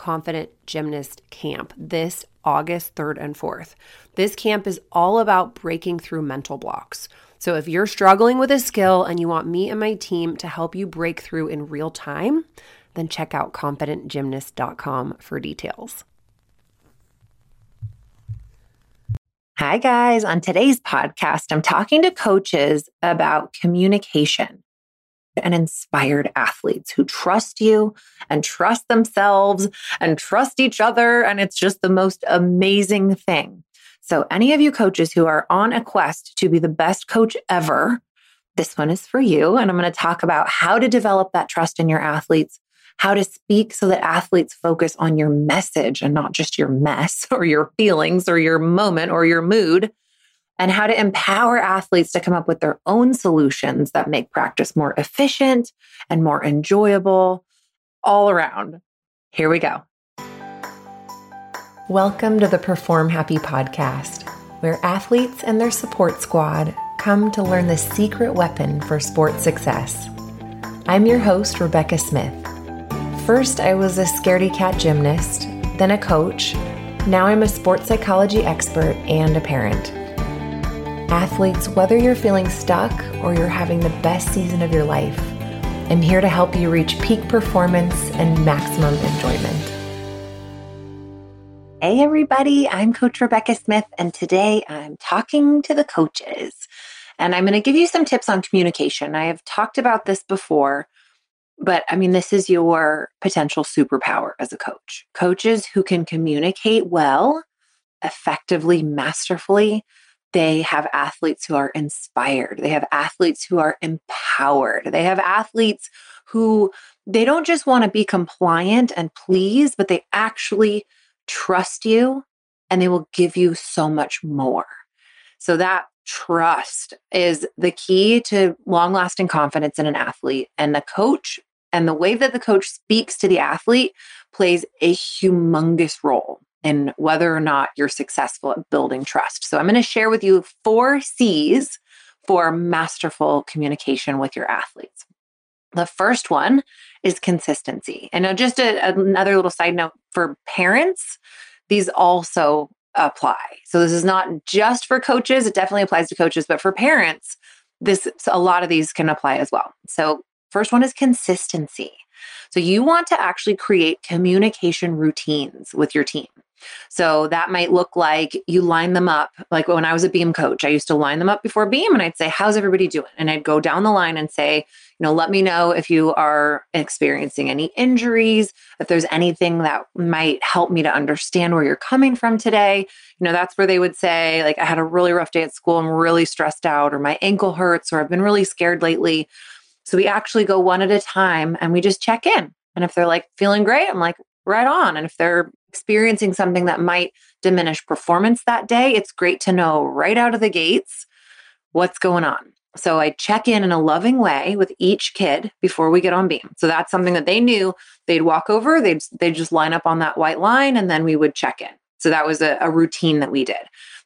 Confident Gymnast Camp this August 3rd and 4th. This camp is all about breaking through mental blocks. So if you're struggling with a skill and you want me and my team to help you break through in real time, then check out confidentgymnast.com for details. Hi, guys. On today's podcast, I'm talking to coaches about communication and inspired athletes who trust you and trust themselves and trust each other. And it's just the most amazing thing. So, any of you coaches who are on a quest to be the best coach ever, this one is for you. And I'm going to talk about how to develop that trust in your athletes, how to speak so that athletes focus on your message and not just your mess or your feelings or your moment or your mood and how to empower athletes to come up with their own solutions that make practice more efficient and more enjoyable all around. Here we go. Welcome to the Perform Happy podcast, where athletes and their support squad come to learn the secret weapon for sports success. I'm your host, Rebecca Smith. First, I was a scaredy cat gymnast, then a coach. Now I'm a sports psychology expert and a parent. Athletes, whether you're feeling stuck or you're having the best season of your life, I'm here to help you reach peak performance and maximum enjoyment. Hey, everybody, I'm Coach Rebecca Smith, and today I'm talking to the coaches. And I'm going to give you some tips on communication. I have talked about this before, but I mean, this is your potential superpower as a coach. Coaches who can communicate well, effectively, masterfully, they have athletes who are inspired. They have athletes who are empowered. They have athletes who they don't just want to be compliant and please, but they actually trust you and they will give you so much more. So that trust is the key to long lasting confidence in an athlete. And the coach and the way that the coach speaks to the athlete plays a humongous role and whether or not you're successful at building trust. So, I'm going to share with you four C's for masterful communication with your athletes. The first one is consistency. And now, just a, another little side note for parents, these also apply. So, this is not just for coaches, it definitely applies to coaches, but for parents, this a lot of these can apply as well. So, first one is consistency. So, you want to actually create communication routines with your team. So that might look like you line them up. Like when I was a beam coach, I used to line them up before beam and I'd say, How's everybody doing? And I'd go down the line and say, You know, let me know if you are experiencing any injuries, if there's anything that might help me to understand where you're coming from today. You know, that's where they would say, like, I had a really rough day at school. I'm really stressed out, or my ankle hurts, or I've been really scared lately. So we actually go one at a time and we just check in. And if they're like feeling great, I'm like, right on. And if they're experiencing something that might diminish performance that day, it's great to know right out of the gates what's going on. So I check in in a loving way with each kid before we get on beam. So that's something that they knew they'd walk over, they'd they'd just line up on that white line and then we would check in. So that was a, a routine that we did.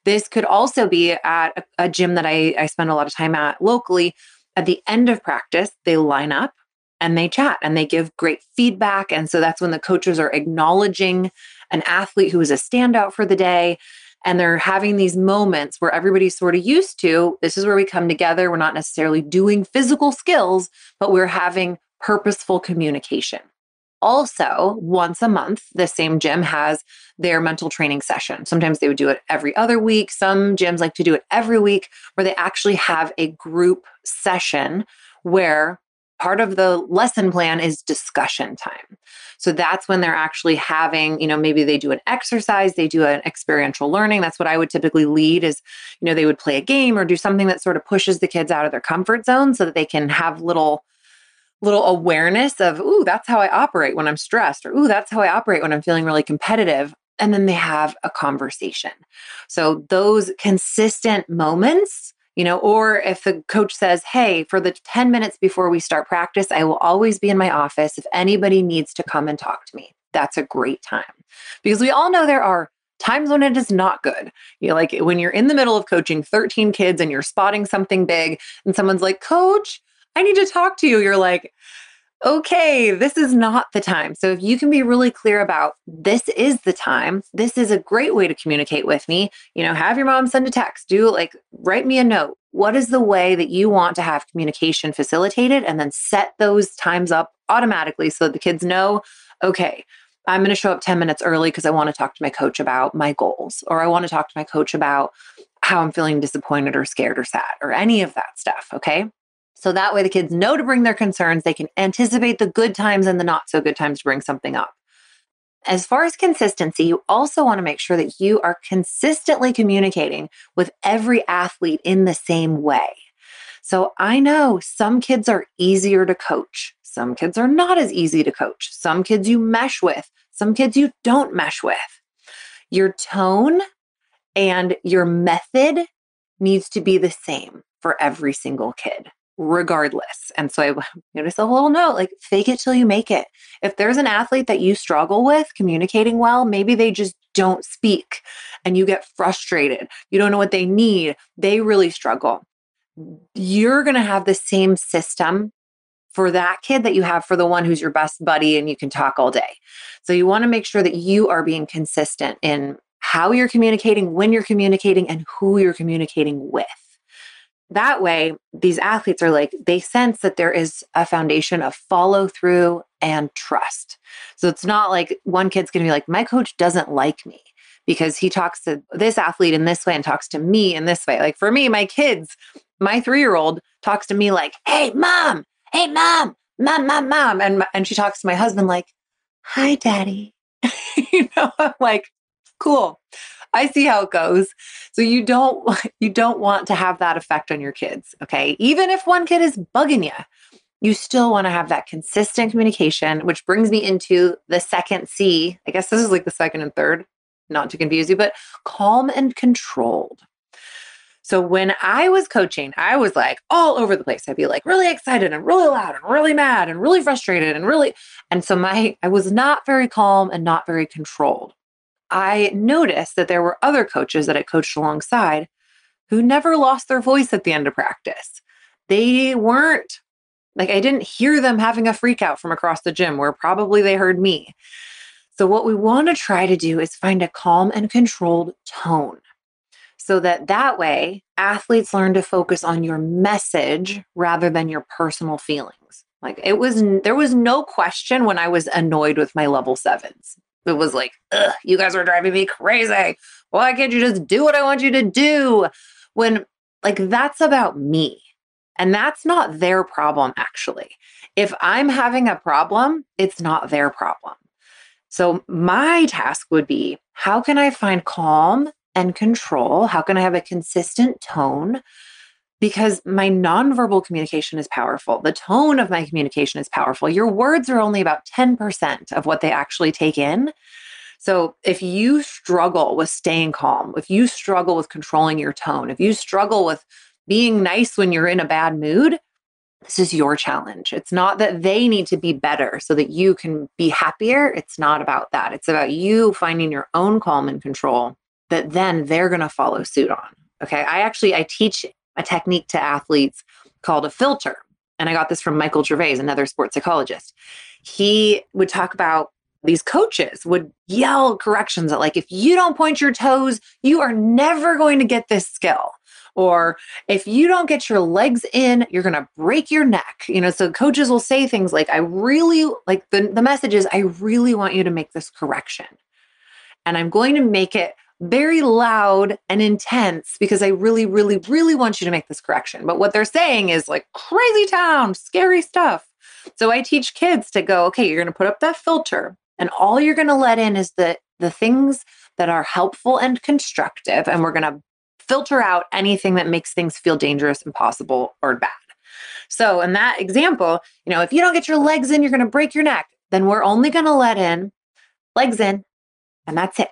This could also be at a, a gym that I, I spend a lot of time at locally. At the end of practice, they line up and they chat and they give great feedback. And so that's when the coaches are acknowledging an athlete who is a standout for the day. And they're having these moments where everybody's sort of used to this is where we come together. We're not necessarily doing physical skills, but we're having purposeful communication. Also, once a month, the same gym has their mental training session. Sometimes they would do it every other week. Some gyms like to do it every week, where they actually have a group session where part of the lesson plan is discussion time. So that's when they're actually having, you know, maybe they do an exercise, they do an experiential learning. That's what I would typically lead is, you know, they would play a game or do something that sort of pushes the kids out of their comfort zone so that they can have little little awareness of, ooh, that's how I operate when I'm stressed, or ooh, that's how I operate when I'm feeling really competitive. and then they have a conversation. So those consistent moments, you know, or if the coach says, Hey, for the 10 minutes before we start practice, I will always be in my office if anybody needs to come and talk to me. That's a great time because we all know there are times when it is not good. You know, like when you're in the middle of coaching 13 kids and you're spotting something big and someone's like, Coach, I need to talk to you. You're like, okay, this is not the time. So if you can be really clear about this is the time, this is a great way to communicate with me. You know, have your mom send a text, do like write me a note. What is the way that you want to have communication facilitated? And then set those times up automatically so the kids know, okay, I'm going to show up 10 minutes early because I want to talk to my coach about my goals, or I want to talk to my coach about how I'm feeling disappointed or scared or sad, or any of that stuff. Okay. So that way the kids know to bring their concerns. They can anticipate the good times and the not so good times to bring something up. As far as consistency, you also want to make sure that you are consistently communicating with every athlete in the same way. So I know some kids are easier to coach. Some kids are not as easy to coach. Some kids you mesh with, some kids you don't mesh with. Your tone and your method needs to be the same for every single kid regardless. And so I noticed a little note like fake it till you make it. If there's an athlete that you struggle with communicating well, maybe they just don't speak and you get frustrated. You don't know what they need. They really struggle. You're going to have the same system for that kid that you have for the one who's your best buddy and you can talk all day. So you want to make sure that you are being consistent in how you're communicating, when you're communicating, and who you're communicating with that way, these athletes are like, they sense that there is a foundation of follow through and trust. So it's not like one kid's going to be like, my coach doesn't like me because he talks to this athlete in this way and talks to me in this way. Like for me, my kids, my three year old talks to me like, hey, mom, hey, mom, mom, mom, mom. And, and she talks to my husband like, hi, daddy. you know, I'm like, cool. I see how it goes. So you don't you don't want to have that effect on your kids, okay? Even if one kid is bugging you, you still want to have that consistent communication, which brings me into the second C. I guess this is like the second and third, not to confuse you, but calm and controlled. So when I was coaching, I was like all over the place. I'd be like really excited and really loud and really mad and really frustrated and really and so my I was not very calm and not very controlled. I noticed that there were other coaches that I coached alongside who never lost their voice at the end of practice. They weren't like, I didn't hear them having a freak out from across the gym where probably they heard me. So, what we want to try to do is find a calm and controlled tone so that that way athletes learn to focus on your message rather than your personal feelings. Like it was, there was no question when I was annoyed with my level sevens it was like, you guys are driving me crazy. Why can't you just do what I want you to do? When, like, that's about me. And that's not their problem, actually. If I'm having a problem, it's not their problem. So, my task would be how can I find calm and control? How can I have a consistent tone? Because my nonverbal communication is powerful. The tone of my communication is powerful. Your words are only about 10% of what they actually take in. So if you struggle with staying calm, if you struggle with controlling your tone, if you struggle with being nice when you're in a bad mood, this is your challenge. It's not that they need to be better so that you can be happier. It's not about that. It's about you finding your own calm and control that then they're going to follow suit on. Okay. I actually I teach a technique to athletes called a filter. And I got this from Michael Gervais, another sports psychologist. He would talk about these coaches would yell corrections at like if you don't point your toes you are never going to get this skill or if you don't get your legs in you're going to break your neck you know so coaches will say things like i really like the, the message is i really want you to make this correction and i'm going to make it very loud and intense because i really really really want you to make this correction but what they're saying is like crazy town scary stuff so I teach kids to go, okay, you're going to put up that filter. And all you're going to let in is the, the things that are helpful and constructive. And we're going to filter out anything that makes things feel dangerous, impossible, or bad. So, in that example, you know, if you don't get your legs in, you're going to break your neck. Then we're only going to let in legs in, And that's it.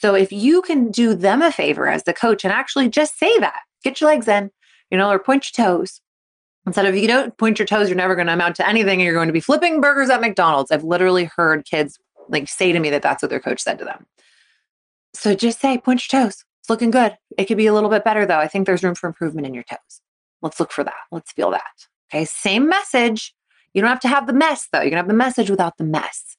So if you can do them a favor as the coach and actually just say that, get your legs in, you know, or point your toes. Instead of you don't point your toes, you're never going to amount to anything and you're going to be flipping burgers at McDonald's. I've literally heard kids like say to me that that's what their coach said to them. So just say, point your toes. It's looking good. It could be a little bit better though. I think there's room for improvement in your toes. Let's look for that. Let's feel that. Okay. Same message. You don't have to have the mess though. You can have the message without the mess.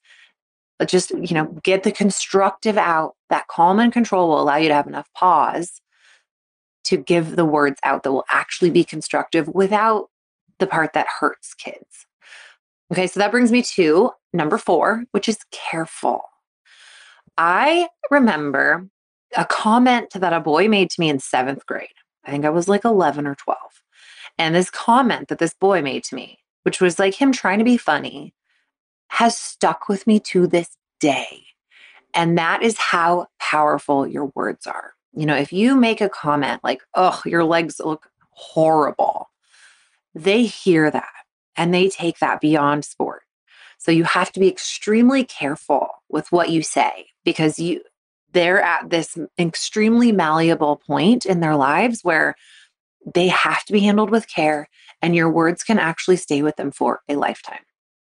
But just, you know, get the constructive out. That calm and control will allow you to have enough pause to give the words out that will actually be constructive without the part that hurts kids. Okay, so that brings me to number four, which is careful. I remember a comment that a boy made to me in seventh grade. I think I was like 11 or 12. And this comment that this boy made to me, which was like him trying to be funny, has stuck with me to this day. And that is how powerful your words are. You know, if you make a comment like, oh, your legs look horrible, they hear that and they take that beyond sport. So you have to be extremely careful with what you say because you they're at this extremely malleable point in their lives where they have to be handled with care and your words can actually stay with them for a lifetime.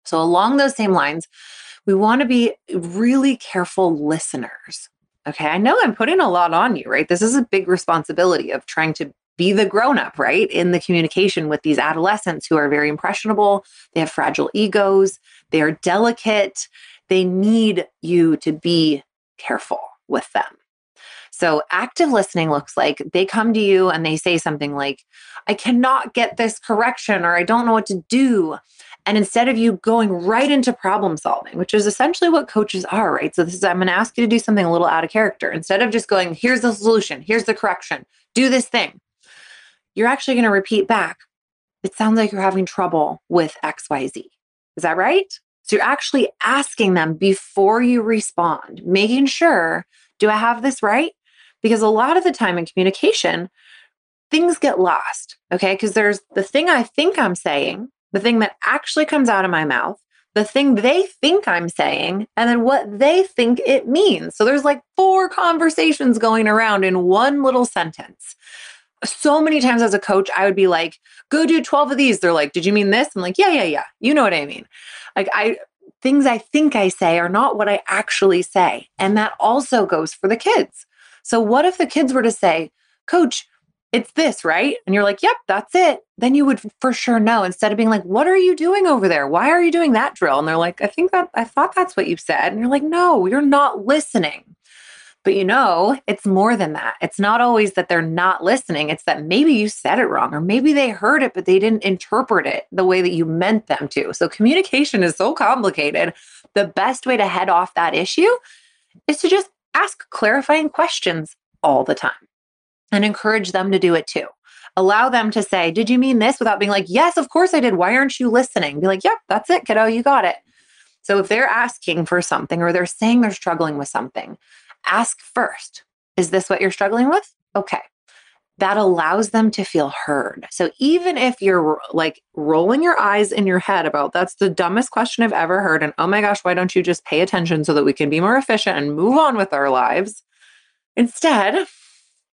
So along those same lines, we want to be really careful listeners. Okay, I know I'm putting a lot on you, right? This is a big responsibility of trying to be the grown up, right? In the communication with these adolescents who are very impressionable, they have fragile egos, they are delicate, they need you to be careful with them. So, active listening looks like they come to you and they say something like, I cannot get this correction, or I don't know what to do. And instead of you going right into problem solving, which is essentially what coaches are, right? So, this is, I'm going to ask you to do something a little out of character. Instead of just going, here's the solution, here's the correction, do this thing, you're actually going to repeat back. It sounds like you're having trouble with XYZ. Is that right? So you're actually asking them before you respond, making sure, do I have this right? Because a lot of the time in communication, things get lost. Okay. Because there's the thing I think I'm saying, the thing that actually comes out of my mouth, the thing they think I'm saying, and then what they think it means. So there's like four conversations going around in one little sentence so many times as a coach, I would be like, go do 12 of these. They're like, did you mean this? I'm like, yeah, yeah, yeah. You know what I mean. Like, I, things I think I say are not what I actually say. And that also goes for the kids. So, what if the kids were to say, Coach, it's this, right? And you're like, yep, that's it. Then you would for sure know instead of being like, what are you doing over there? Why are you doing that drill? And they're like, I think that I thought that's what you said. And you're like, no, you're not listening. But you know, it's more than that. It's not always that they're not listening. It's that maybe you said it wrong, or maybe they heard it, but they didn't interpret it the way that you meant them to. So communication is so complicated. The best way to head off that issue is to just ask clarifying questions all the time and encourage them to do it too. Allow them to say, Did you mean this? without being like, Yes, of course I did. Why aren't you listening? Be like, Yep, that's it, kiddo. You got it. So if they're asking for something or they're saying they're struggling with something, ask first Is this what you're struggling with? Okay. That allows them to feel heard. So even if you're like rolling your eyes in your head about that's the dumbest question I've ever heard, and oh my gosh, why don't you just pay attention so that we can be more efficient and move on with our lives? Instead,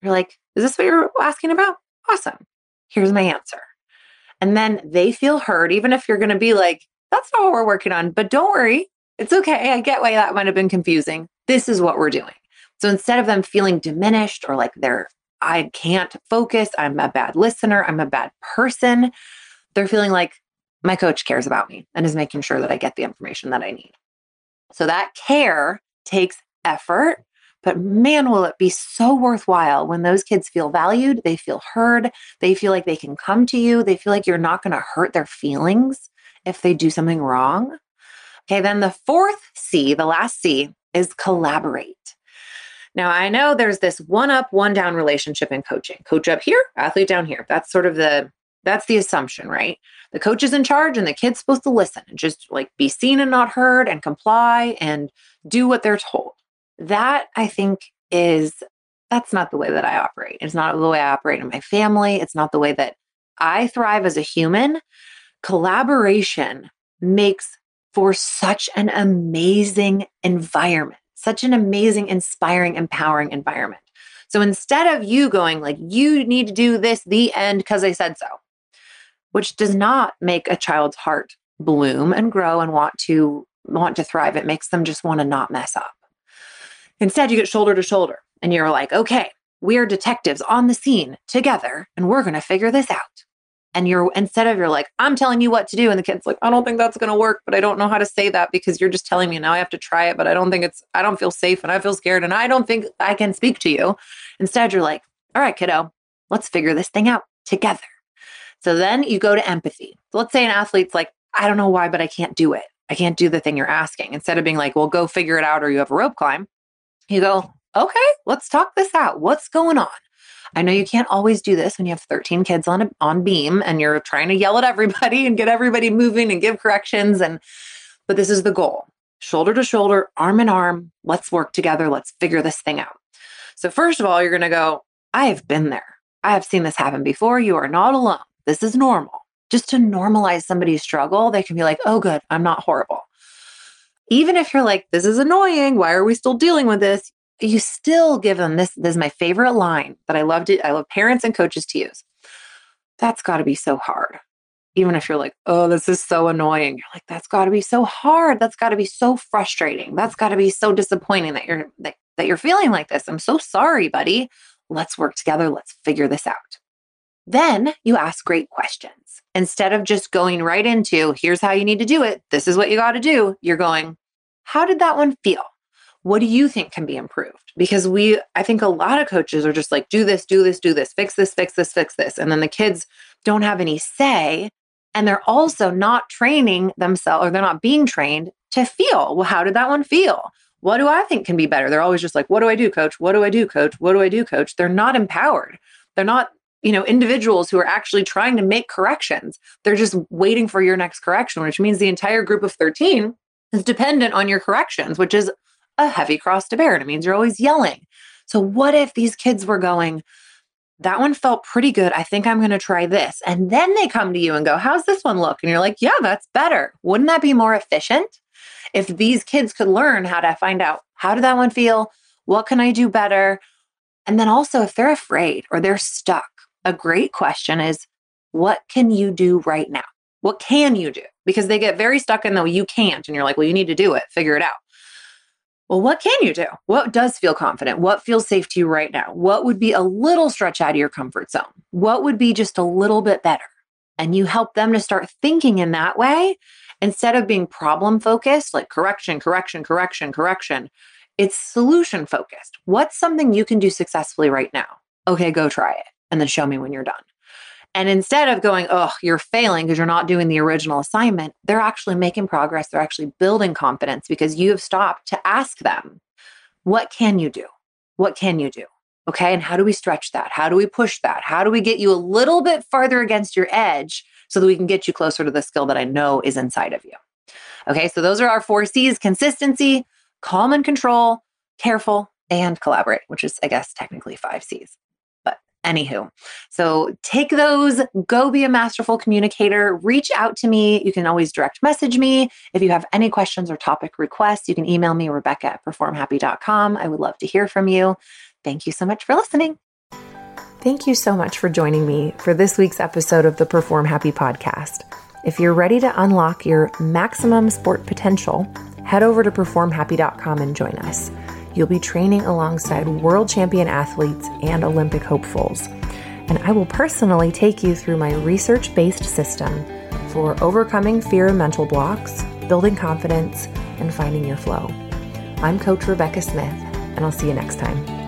you're like, is this what you're asking about? Awesome. Here's my answer. And then they feel heard, even if you're going to be like, that's not what we're working on, but don't worry. It's okay. I get why that might have been confusing. This is what we're doing. So instead of them feeling diminished or like they're, I can't focus, I'm a bad listener, I'm a bad person, they're feeling like my coach cares about me and is making sure that I get the information that I need. So that care takes effort, but man, will it be so worthwhile when those kids feel valued, they feel heard, they feel like they can come to you, they feel like you're not going to hurt their feelings if they do something wrong. Okay, then the fourth C, the last C, is collaborate. Now, I know there's this one up, one down relationship in coaching. Coach up here, athlete down here. That's sort of the that's the assumption, right? The coach is in charge and the kid's supposed to listen and just like be seen and not heard and comply and do what they're told. That I think is that's not the way that I operate. It's not the way I operate in my family. It's not the way that I thrive as a human. Collaboration makes for such an amazing environment such an amazing, inspiring, empowering environment. So instead of you going like, you need to do this, the end, because I said so, which does not make a child's heart bloom and grow and want to want to thrive. It makes them just want to not mess up. Instead, you get shoulder to shoulder and you're like, okay, we are detectives on the scene together and we're going to figure this out. And you're instead of you're like, I'm telling you what to do. And the kid's like, I don't think that's going to work, but I don't know how to say that because you're just telling me now I have to try it, but I don't think it's, I don't feel safe and I feel scared and I don't think I can speak to you. Instead, you're like, all right, kiddo, let's figure this thing out together. So then you go to empathy. So let's say an athlete's like, I don't know why, but I can't do it. I can't do the thing you're asking. Instead of being like, well, go figure it out or you have a rope climb, you go, okay, let's talk this out. What's going on? I know you can't always do this when you have 13 kids on a, on beam and you're trying to yell at everybody and get everybody moving and give corrections and but this is the goal. Shoulder to shoulder, arm in arm, let's work together, let's figure this thing out. So first of all, you're going to go, I have been there. I have seen this happen before. You are not alone. This is normal. Just to normalize somebody's struggle, they can be like, "Oh good, I'm not horrible." Even if you're like, this is annoying, why are we still dealing with this? you still give them this. This is my favorite line that I love to, I love parents and coaches to use. That's got to be so hard. Even if you're like, oh, this is so annoying, you're like, that's got to be so hard. That's got to be so frustrating. That's got to be so disappointing that you're that, that you're feeling like this. I'm so sorry, buddy. Let's work together. Let's figure this out. Then you ask great questions. Instead of just going right into, here's how you need to do it, this is what you got to do, you're going, how did that one feel? what do you think can be improved? Because we, I think a lot of coaches are just like, do this, do this, do this, fix this, fix this, fix this. And then the kids don't have any say. And they're also not training themselves or they're not being trained to feel, well, how did that one feel? What do I think can be better? They're always just like, what do I do, coach? What do I do, coach? What do I do, coach? They're not empowered. They're not, you know, individuals who are actually trying to make corrections. They're just waiting for your next correction, which means the entire group of 13 is dependent on your corrections, which is a heavy cross to bear. And it means you're always yelling. So, what if these kids were going, that one felt pretty good. I think I'm going to try this. And then they come to you and go, How's this one look? And you're like, Yeah, that's better. Wouldn't that be more efficient? If these kids could learn how to find out how did that one feel? What can I do better? And then also, if they're afraid or they're stuck, a great question is, What can you do right now? What can you do? Because they get very stuck in the you can't. And you're like, Well, you need to do it, figure it out well, what can you do? What does feel confident? What feels safe to you right now? What would be a little stretch out of your comfort zone? What would be just a little bit better? And you help them to start thinking in that way instead of being problem focused, like correction, correction, correction, correction. It's solution focused. What's something you can do successfully right now? Okay, go try it and then show me when you're done. And instead of going, oh, you're failing because you're not doing the original assignment, they're actually making progress. They're actually building confidence because you have stopped to ask them, what can you do? What can you do? Okay. And how do we stretch that? How do we push that? How do we get you a little bit farther against your edge so that we can get you closer to the skill that I know is inside of you? Okay. So those are our four C's consistency, calm and control, careful, and collaborate, which is, I guess, technically five C's. Anywho, so take those, go be a masterful communicator, reach out to me. You can always direct message me. If you have any questions or topic requests, you can email me, Rebecca at performhappy.com. I would love to hear from you. Thank you so much for listening. Thank you so much for joining me for this week's episode of the Perform Happy podcast. If you're ready to unlock your maximum sport potential, head over to performhappy.com and join us you'll be training alongside world champion athletes and Olympic hopefuls. And I will personally take you through my research based system for overcoming fear and mental blocks, building confidence, and finding your flow. I'm Coach Rebecca Smith, and I'll see you next time.